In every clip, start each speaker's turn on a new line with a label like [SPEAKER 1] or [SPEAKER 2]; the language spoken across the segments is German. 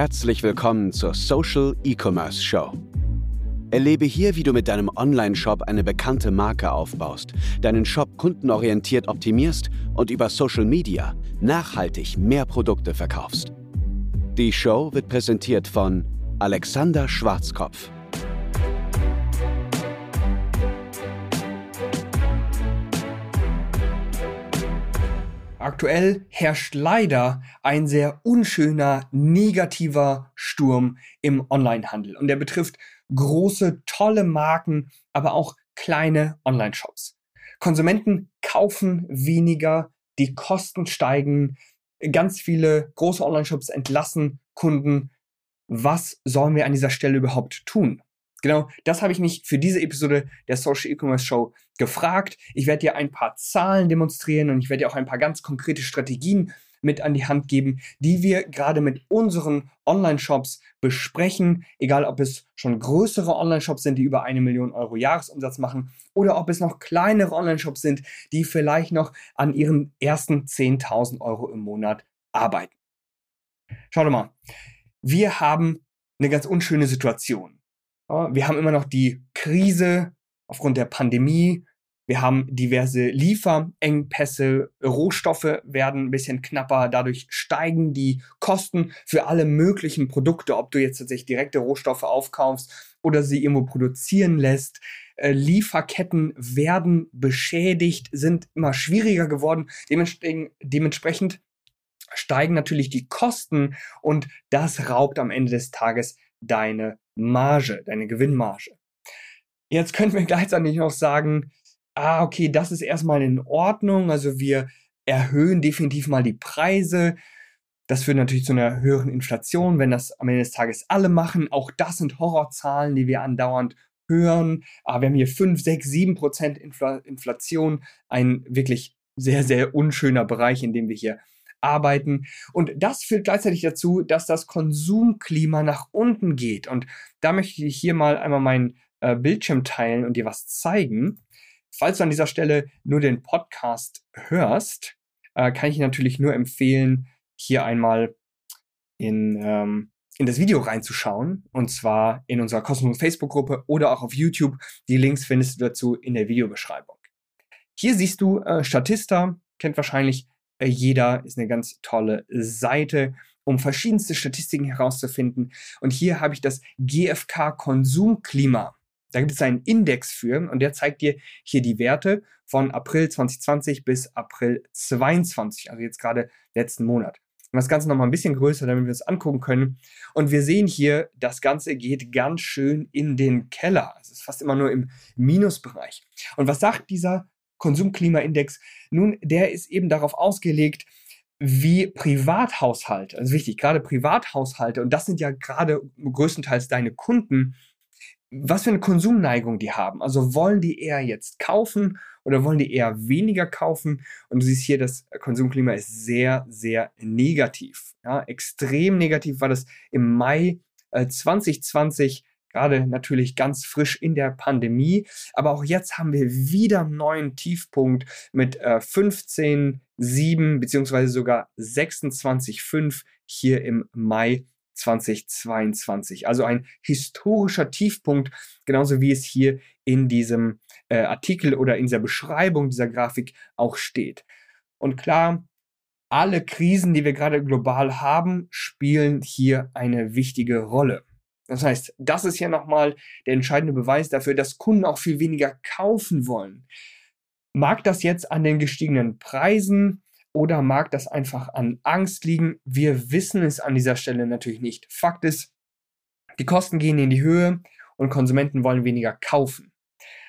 [SPEAKER 1] Herzlich willkommen zur Social E-Commerce Show. Erlebe hier, wie du mit deinem Online-Shop eine bekannte Marke aufbaust, deinen Shop kundenorientiert optimierst und über Social Media nachhaltig mehr Produkte verkaufst. Die Show wird präsentiert von Alexander Schwarzkopf.
[SPEAKER 2] Aktuell herrscht leider ein sehr unschöner, negativer Sturm im Onlinehandel. Und der betrifft große, tolle Marken, aber auch kleine Online-Shops. Konsumenten kaufen weniger, die Kosten steigen, ganz viele große Online-Shops entlassen Kunden. Was sollen wir an dieser Stelle überhaupt tun? Genau, das habe ich mich für diese Episode der Social E-Commerce Show gefragt. Ich werde dir ein paar Zahlen demonstrieren und ich werde dir auch ein paar ganz konkrete Strategien mit an die Hand geben, die wir gerade mit unseren Online-Shops besprechen, egal ob es schon größere Online-Shops sind, die über eine Million Euro Jahresumsatz machen, oder ob es noch kleinere Online-Shops sind, die vielleicht noch an ihren ersten 10.000 Euro im Monat arbeiten. Schau doch mal, wir haben eine ganz unschöne Situation. Wir haben immer noch die Krise aufgrund der Pandemie. Wir haben diverse Lieferengpässe, Rohstoffe werden ein bisschen knapper, dadurch steigen die Kosten für alle möglichen Produkte, ob du jetzt tatsächlich direkte Rohstoffe aufkaufst oder sie irgendwo produzieren lässt. Äh, Lieferketten werden beschädigt, sind immer schwieriger geworden. Dementsprechend, dementsprechend steigen natürlich die Kosten und das raubt am Ende des Tages deine Marge, deine Gewinnmarge. Jetzt könnten wir gleichzeitig noch sagen, ah, okay, das ist erstmal in Ordnung, also wir erhöhen definitiv mal die Preise. Das führt natürlich zu einer höheren Inflation, wenn das am Ende des Tages alle machen. Auch das sind Horrorzahlen, die wir andauernd hören. Aber ah, wir haben hier 5, 6, 7 Prozent Inflation. Ein wirklich sehr, sehr unschöner Bereich, in dem wir hier arbeiten. Und das führt gleichzeitig dazu, dass das Konsumklima nach unten geht. Und da möchte ich hier mal einmal meinen äh, Bildschirm teilen und dir was zeigen. Falls du an dieser Stelle nur den Podcast hörst, äh, kann ich natürlich nur empfehlen, hier einmal in, ähm, in das Video reinzuschauen. Und zwar in unserer kostenlosen Facebook-Gruppe oder auch auf YouTube. Die Links findest du dazu in der Videobeschreibung. Hier siehst du äh, Statista, kennt wahrscheinlich jeder ist eine ganz tolle Seite, um verschiedenste Statistiken herauszufinden. Und hier habe ich das GfK Konsumklima. Da gibt es einen Index für und der zeigt dir hier die Werte von April 2020 bis April 22, also jetzt gerade letzten Monat. Und das Ganze nochmal ein bisschen größer, damit wir es angucken können. Und wir sehen hier, das Ganze geht ganz schön in den Keller. Es ist fast immer nur im Minusbereich. Und was sagt dieser Konsumklimaindex. Nun, der ist eben darauf ausgelegt, wie Privathaushalte, also wichtig, gerade Privathaushalte, und das sind ja gerade größtenteils deine Kunden, was für eine Konsumneigung die haben. Also wollen die eher jetzt kaufen oder wollen die eher weniger kaufen? Und du siehst hier, das Konsumklima ist sehr, sehr negativ. Ja, extrem negativ war das im Mai äh, 2020 gerade natürlich ganz frisch in der Pandemie. Aber auch jetzt haben wir wieder einen neuen Tiefpunkt mit äh, 15,7 beziehungsweise sogar 26,5 hier im Mai 2022. Also ein historischer Tiefpunkt, genauso wie es hier in diesem äh, Artikel oder in dieser Beschreibung dieser Grafik auch steht. Und klar, alle Krisen, die wir gerade global haben, spielen hier eine wichtige Rolle. Das heißt, das ist ja nochmal der entscheidende Beweis dafür, dass Kunden auch viel weniger kaufen wollen. Mag das jetzt an den gestiegenen Preisen oder mag das einfach an Angst liegen? Wir wissen es an dieser Stelle natürlich nicht. Fakt ist, die Kosten gehen in die Höhe und Konsumenten wollen weniger kaufen.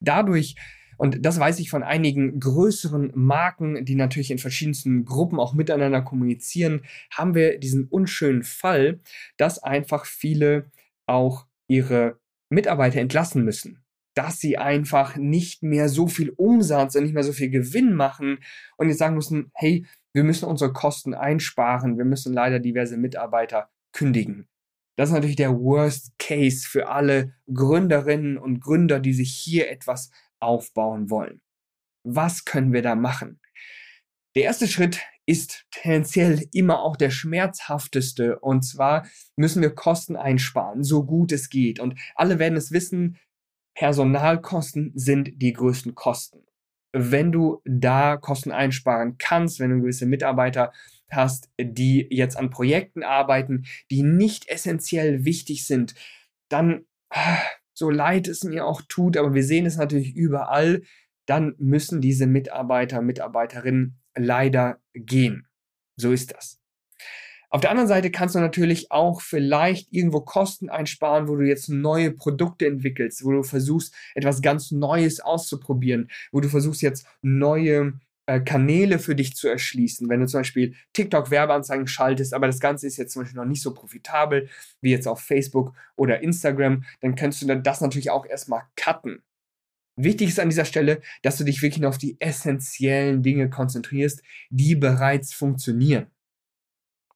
[SPEAKER 2] Dadurch, und das weiß ich von einigen größeren Marken, die natürlich in verschiedensten Gruppen auch miteinander kommunizieren, haben wir diesen unschönen Fall, dass einfach viele auch ihre Mitarbeiter entlassen müssen. Dass sie einfach nicht mehr so viel Umsatz und nicht mehr so viel Gewinn machen und jetzt sagen müssen, hey, wir müssen unsere Kosten einsparen, wir müssen leider diverse Mitarbeiter kündigen. Das ist natürlich der Worst Case für alle Gründerinnen und Gründer, die sich hier etwas aufbauen wollen. Was können wir da machen? Der erste Schritt ist tendenziell immer auch der schmerzhafteste. Und zwar müssen wir Kosten einsparen, so gut es geht. Und alle werden es wissen, Personalkosten sind die größten Kosten. Wenn du da Kosten einsparen kannst, wenn du gewisse Mitarbeiter hast, die jetzt an Projekten arbeiten, die nicht essentiell wichtig sind, dann, so leid es mir auch tut, aber wir sehen es natürlich überall, dann müssen diese Mitarbeiter, Mitarbeiterinnen leider gehen. So ist das. Auf der anderen Seite kannst du natürlich auch vielleicht irgendwo Kosten einsparen, wo du jetzt neue Produkte entwickelst, wo du versuchst, etwas ganz Neues auszuprobieren, wo du versuchst jetzt neue äh, Kanäle für dich zu erschließen. Wenn du zum Beispiel TikTok-Werbeanzeigen schaltest, aber das Ganze ist jetzt zum Beispiel noch nicht so profitabel wie jetzt auf Facebook oder Instagram, dann kannst du das natürlich auch erstmal cutten. Wichtig ist an dieser Stelle, dass du dich wirklich nur auf die essentiellen Dinge konzentrierst, die bereits funktionieren.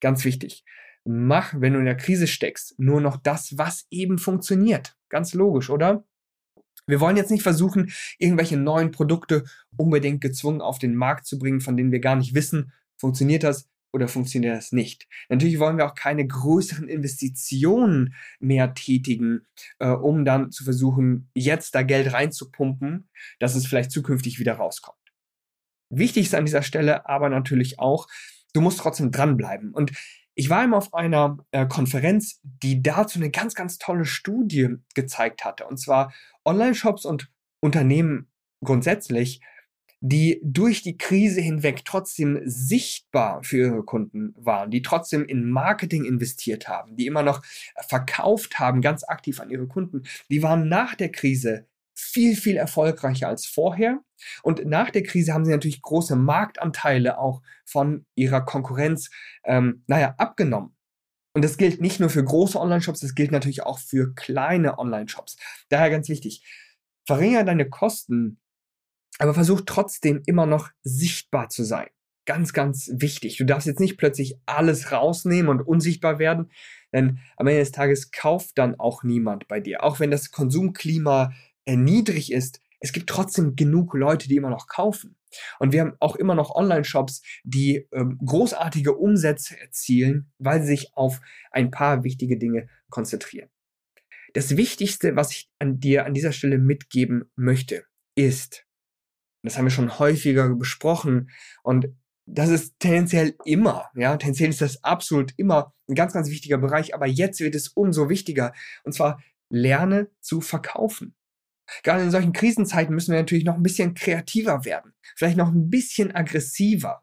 [SPEAKER 2] Ganz wichtig. Mach, wenn du in der Krise steckst, nur noch das, was eben funktioniert. Ganz logisch, oder? Wir wollen jetzt nicht versuchen, irgendwelche neuen Produkte unbedingt gezwungen auf den Markt zu bringen, von denen wir gar nicht wissen, funktioniert das oder funktioniert das nicht. Natürlich wollen wir auch keine größeren Investitionen mehr tätigen, äh, um dann zu versuchen, jetzt da Geld reinzupumpen, dass es vielleicht zukünftig wieder rauskommt. Wichtig ist an dieser Stelle aber natürlich auch, du musst trotzdem dranbleiben. Und ich war immer auf einer äh, Konferenz, die dazu eine ganz, ganz tolle Studie gezeigt hatte. Und zwar Online-Shops und Unternehmen grundsätzlich, die durch die Krise hinweg trotzdem sichtbar für ihre Kunden waren, die trotzdem in Marketing investiert haben, die immer noch verkauft haben, ganz aktiv an ihre Kunden, die waren nach der Krise viel, viel erfolgreicher als vorher. Und nach der Krise haben sie natürlich große Marktanteile auch von ihrer Konkurrenz, ähm, naja, abgenommen. Und das gilt nicht nur für große Online-Shops, das gilt natürlich auch für kleine Online-Shops. Daher ganz wichtig, verringere deine Kosten, aber versuch trotzdem immer noch sichtbar zu sein. Ganz, ganz wichtig. Du darfst jetzt nicht plötzlich alles rausnehmen und unsichtbar werden, denn am Ende des Tages kauft dann auch niemand bei dir. Auch wenn das Konsumklima niedrig ist, es gibt trotzdem genug Leute, die immer noch kaufen. Und wir haben auch immer noch Online-Shops, die ähm, großartige Umsätze erzielen, weil sie sich auf ein paar wichtige Dinge konzentrieren. Das Wichtigste, was ich an dir an dieser Stelle mitgeben möchte, ist, das haben wir schon häufiger besprochen und das ist tendenziell immer, ja, tendenziell ist das absolut immer ein ganz, ganz wichtiger Bereich, aber jetzt wird es umso wichtiger. Und zwar lerne zu verkaufen. Gerade in solchen Krisenzeiten müssen wir natürlich noch ein bisschen kreativer werden. Vielleicht noch ein bisschen aggressiver.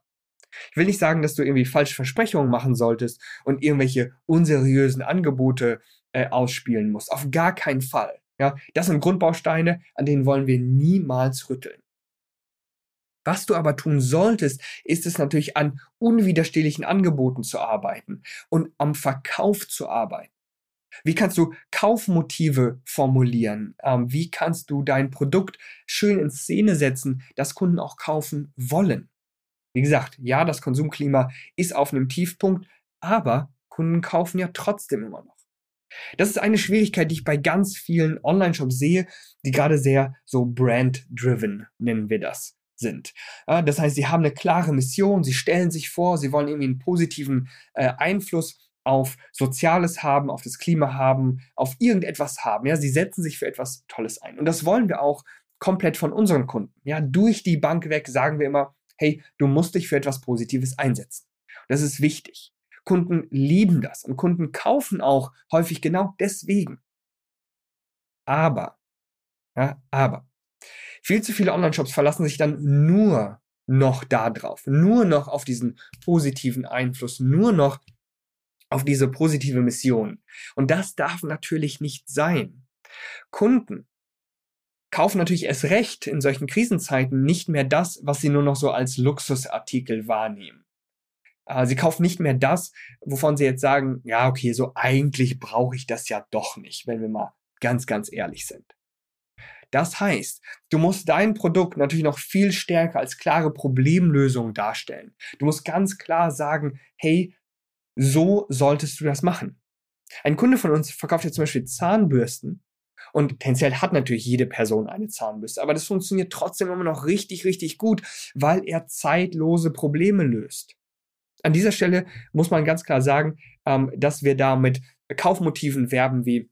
[SPEAKER 2] Ich will nicht sagen, dass du irgendwie falsche Versprechungen machen solltest und irgendwelche unseriösen Angebote äh, ausspielen musst. Auf gar keinen Fall. Ja, das sind Grundbausteine, an denen wollen wir niemals rütteln. Was du aber tun solltest, ist es natürlich an unwiderstehlichen Angeboten zu arbeiten und am Verkauf zu arbeiten. Wie kannst du Kaufmotive formulieren? Ähm, wie kannst du dein Produkt schön in Szene setzen, dass Kunden auch kaufen wollen? Wie gesagt, ja, das Konsumklima ist auf einem Tiefpunkt, aber Kunden kaufen ja trotzdem immer noch. Das ist eine Schwierigkeit, die ich bei ganz vielen Online-Shops sehe, die gerade sehr so brand-driven, nennen wir das, sind. das heißt, sie haben eine klare Mission, sie stellen sich vor, sie wollen irgendwie einen positiven äh, Einfluss auf Soziales haben, auf das Klima haben, auf irgendetwas haben. Ja, sie setzen sich für etwas Tolles ein. Und das wollen wir auch komplett von unseren Kunden. Ja, durch die Bank weg sagen wir immer, hey, du musst dich für etwas Positives einsetzen. Das ist wichtig. Kunden lieben das und Kunden kaufen auch häufig genau deswegen. Aber, ja, aber, viel zu viele Online-Shops verlassen sich dann nur noch da drauf, nur noch auf diesen positiven Einfluss, nur noch auf diese positive Mission. Und das darf natürlich nicht sein. Kunden kaufen natürlich erst recht in solchen Krisenzeiten nicht mehr das, was sie nur noch so als Luxusartikel wahrnehmen. Äh, sie kaufen nicht mehr das, wovon sie jetzt sagen, ja, okay, so eigentlich brauche ich das ja doch nicht, wenn wir mal ganz, ganz ehrlich sind. Das heißt, du musst dein Produkt natürlich noch viel stärker als klare Problemlösung darstellen. Du musst ganz klar sagen, hey, so solltest du das machen. Ein Kunde von uns verkauft jetzt zum Beispiel Zahnbürsten und tendenziell hat natürlich jede Person eine Zahnbürste, aber das funktioniert trotzdem immer noch richtig, richtig gut, weil er zeitlose Probleme löst. An dieser Stelle muss man ganz klar sagen, ähm, dass wir da mit Kaufmotiven werben wie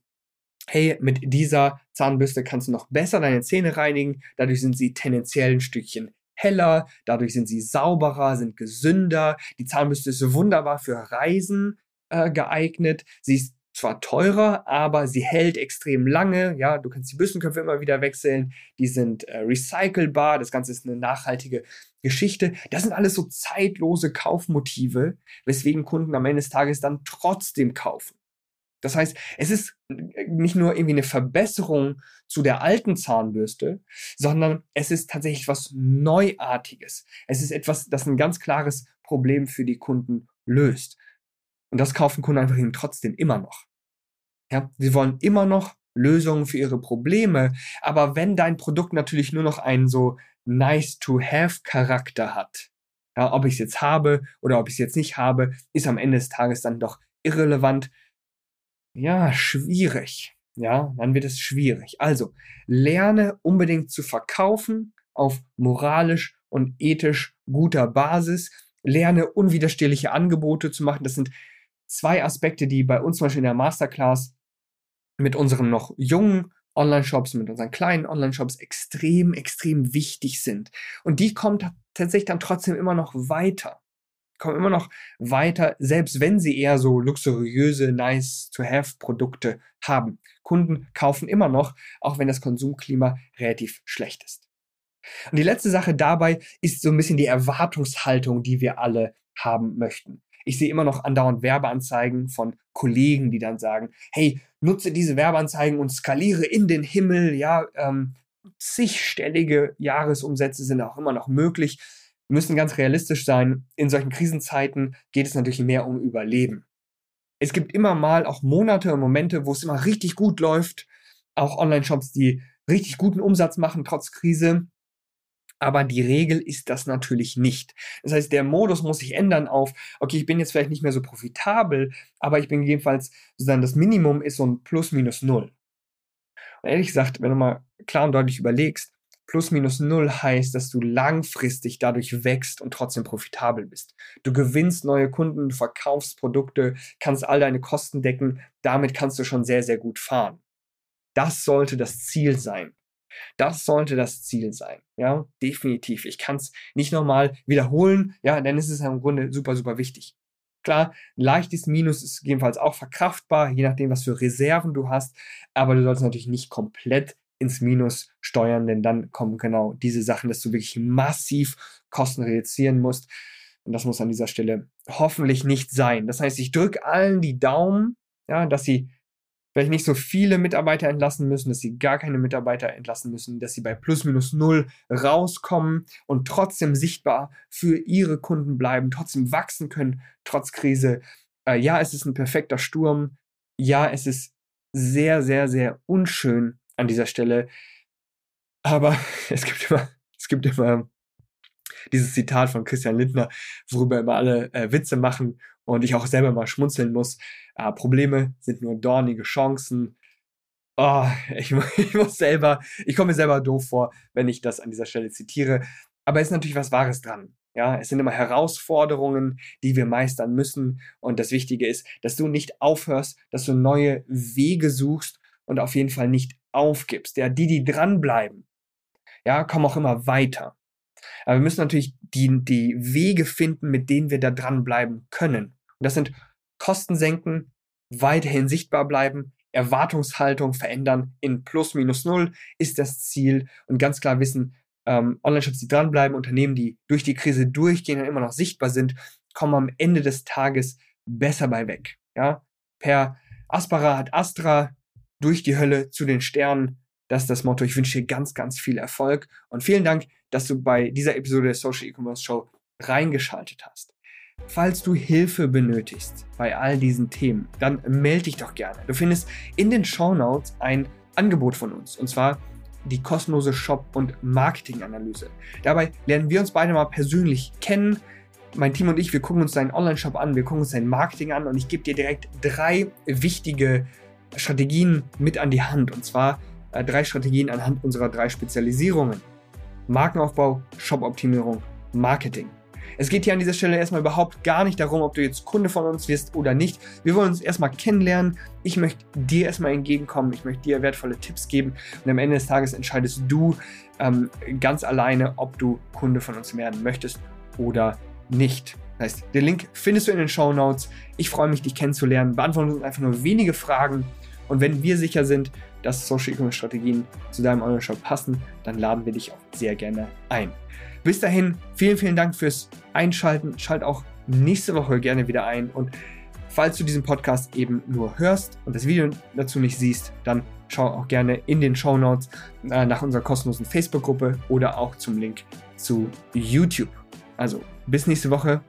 [SPEAKER 2] hey, mit dieser Zahnbürste kannst du noch besser deine Zähne reinigen, dadurch sind sie tendenziell ein Stückchen heller, dadurch sind sie sauberer, sind gesünder. Die Zahnbürste ist wunderbar für Reisen äh, geeignet. Sie ist zwar teurer, aber sie hält extrem lange. Ja, du kannst die Bürstenköpfe immer wieder wechseln. Die sind äh, recycelbar. Das Ganze ist eine nachhaltige Geschichte. Das sind alles so zeitlose Kaufmotive, weswegen Kunden am Ende des Tages dann trotzdem kaufen. Das heißt, es ist nicht nur irgendwie eine Verbesserung zu der alten Zahnbürste, sondern es ist tatsächlich was Neuartiges. Es ist etwas, das ein ganz klares Problem für die Kunden löst. Und das kaufen Kunden einfach eben trotzdem immer noch. Ja, sie wollen immer noch Lösungen für ihre Probleme. Aber wenn dein Produkt natürlich nur noch einen so nice to have Charakter hat, ja, ob ich es jetzt habe oder ob ich es jetzt nicht habe, ist am Ende des Tages dann doch irrelevant, ja, schwierig. Ja, dann wird es schwierig. Also, lerne unbedingt zu verkaufen auf moralisch und ethisch guter Basis. Lerne unwiderstehliche Angebote zu machen. Das sind zwei Aspekte, die bei uns zum Beispiel in der Masterclass mit unseren noch jungen Online-Shops, mit unseren kleinen Online-Shops extrem, extrem wichtig sind. Und die kommen tatsächlich dann trotzdem immer noch weiter kommen immer noch weiter, selbst wenn sie eher so luxuriöse, nice-to-have-Produkte haben. Kunden kaufen immer noch, auch wenn das Konsumklima relativ schlecht ist. Und die letzte Sache dabei ist so ein bisschen die Erwartungshaltung, die wir alle haben möchten. Ich sehe immer noch andauernd Werbeanzeigen von Kollegen, die dann sagen, hey, nutze diese Werbeanzeigen und skaliere in den Himmel, ja, ähm, zigstellige Jahresumsätze sind auch immer noch möglich. Müssen ganz realistisch sein. In solchen Krisenzeiten geht es natürlich mehr um Überleben. Es gibt immer mal auch Monate und Momente, wo es immer richtig gut läuft. Auch Online-Shops, die richtig guten Umsatz machen, trotz Krise. Aber die Regel ist das natürlich nicht. Das heißt, der Modus muss sich ändern auf, okay, ich bin jetzt vielleicht nicht mehr so profitabel, aber ich bin jedenfalls sozusagen das Minimum ist so ein Plus minus null. Und ehrlich gesagt, wenn du mal klar und deutlich überlegst, Plus minus null heißt, dass du langfristig dadurch wächst und trotzdem profitabel bist. Du gewinnst neue Kunden, du verkaufst Produkte, kannst all deine Kosten decken. Damit kannst du schon sehr, sehr gut fahren. Das sollte das Ziel sein. Das sollte das Ziel sein. Ja, definitiv. Ich kann es nicht nochmal wiederholen, ja, es ist im Grunde super, super wichtig. Klar, ein leichtes Minus ist jedenfalls auch verkraftbar, je nachdem, was für Reserven du hast, aber du sollst natürlich nicht komplett ins Minus steuern, denn dann kommen genau diese Sachen, dass du wirklich massiv Kosten reduzieren musst. Und das muss an dieser Stelle hoffentlich nicht sein. Das heißt, ich drücke allen die Daumen, ja, dass sie vielleicht nicht so viele Mitarbeiter entlassen müssen, dass sie gar keine Mitarbeiter entlassen müssen, dass sie bei plus minus null rauskommen und trotzdem sichtbar für ihre Kunden bleiben, trotzdem wachsen können, trotz Krise. Äh, ja, es ist ein perfekter Sturm. Ja, es ist sehr, sehr, sehr unschön, an dieser Stelle. Aber es gibt immer, es gibt immer dieses Zitat von Christian Lindner, worüber immer alle äh, Witze machen und ich auch selber mal schmunzeln muss. Äh, Probleme sind nur dornige Chancen. Oh, ich, ich muss selber, ich komme mir selber doof vor, wenn ich das an dieser Stelle zitiere. Aber es ist natürlich was Wahres dran. Ja, es sind immer Herausforderungen, die wir meistern müssen. Und das Wichtige ist, dass du nicht aufhörst, dass du neue Wege suchst und auf jeden Fall nicht aufgibst. Ja, die, die dranbleiben, ja, kommen auch immer weiter. Aber wir müssen natürlich die, die Wege finden, mit denen wir da dranbleiben können. Und das sind Kosten senken, weiterhin sichtbar bleiben, Erwartungshaltung verändern in plus minus null ist das Ziel und ganz klar wissen, ähm, Online-Shops, die dranbleiben, Unternehmen, die durch die Krise durchgehen und immer noch sichtbar sind, kommen am Ende des Tages besser bei weg. Ja, per Aspara hat Astra durch die Hölle zu den Sternen. Das ist das Motto. Ich wünsche dir ganz, ganz viel Erfolg und vielen Dank, dass du bei dieser Episode der Social E-Commerce Show reingeschaltet hast. Falls du Hilfe benötigst bei all diesen Themen, dann melde dich doch gerne. Du findest in den Show Notes ein Angebot von uns und zwar die kostenlose Shop- und Marketinganalyse. Dabei lernen wir uns beide mal persönlich kennen. Mein Team und ich, wir gucken uns deinen Online-Shop an, wir gucken uns dein Marketing an und ich gebe dir direkt drei wichtige Strategien mit an die Hand. Und zwar äh, drei Strategien anhand unserer drei Spezialisierungen. Markenaufbau, Shop-Optimierung, Marketing. Es geht hier an dieser Stelle erstmal überhaupt gar nicht darum, ob du jetzt Kunde von uns wirst oder nicht. Wir wollen uns erstmal kennenlernen. Ich möchte dir erstmal entgegenkommen. Ich möchte dir wertvolle Tipps geben. Und am Ende des Tages entscheidest du ähm, ganz alleine, ob du Kunde von uns werden möchtest oder nicht. Das heißt, den Link findest du in den Show Notes. Ich freue mich, dich kennenzulernen. Beantworten uns einfach nur wenige Fragen. Und wenn wir sicher sind, dass Social E-Commerce Strategien zu deinem Online-Shop passen, dann laden wir dich auch sehr gerne ein. Bis dahin, vielen, vielen Dank fürs Einschalten. Schalt auch nächste Woche gerne wieder ein. Und falls du diesen Podcast eben nur hörst und das Video dazu nicht siehst, dann schau auch gerne in den Show Notes äh, nach unserer kostenlosen Facebook-Gruppe oder auch zum Link zu YouTube. Also bis nächste Woche.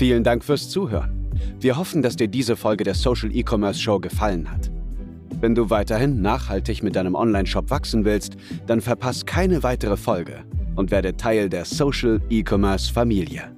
[SPEAKER 1] Vielen Dank fürs Zuhören. Wir hoffen, dass dir diese Folge der Social E-Commerce Show gefallen hat. Wenn du weiterhin nachhaltig mit deinem Online-Shop wachsen willst, dann verpass keine weitere Folge und werde Teil der Social E-Commerce Familie.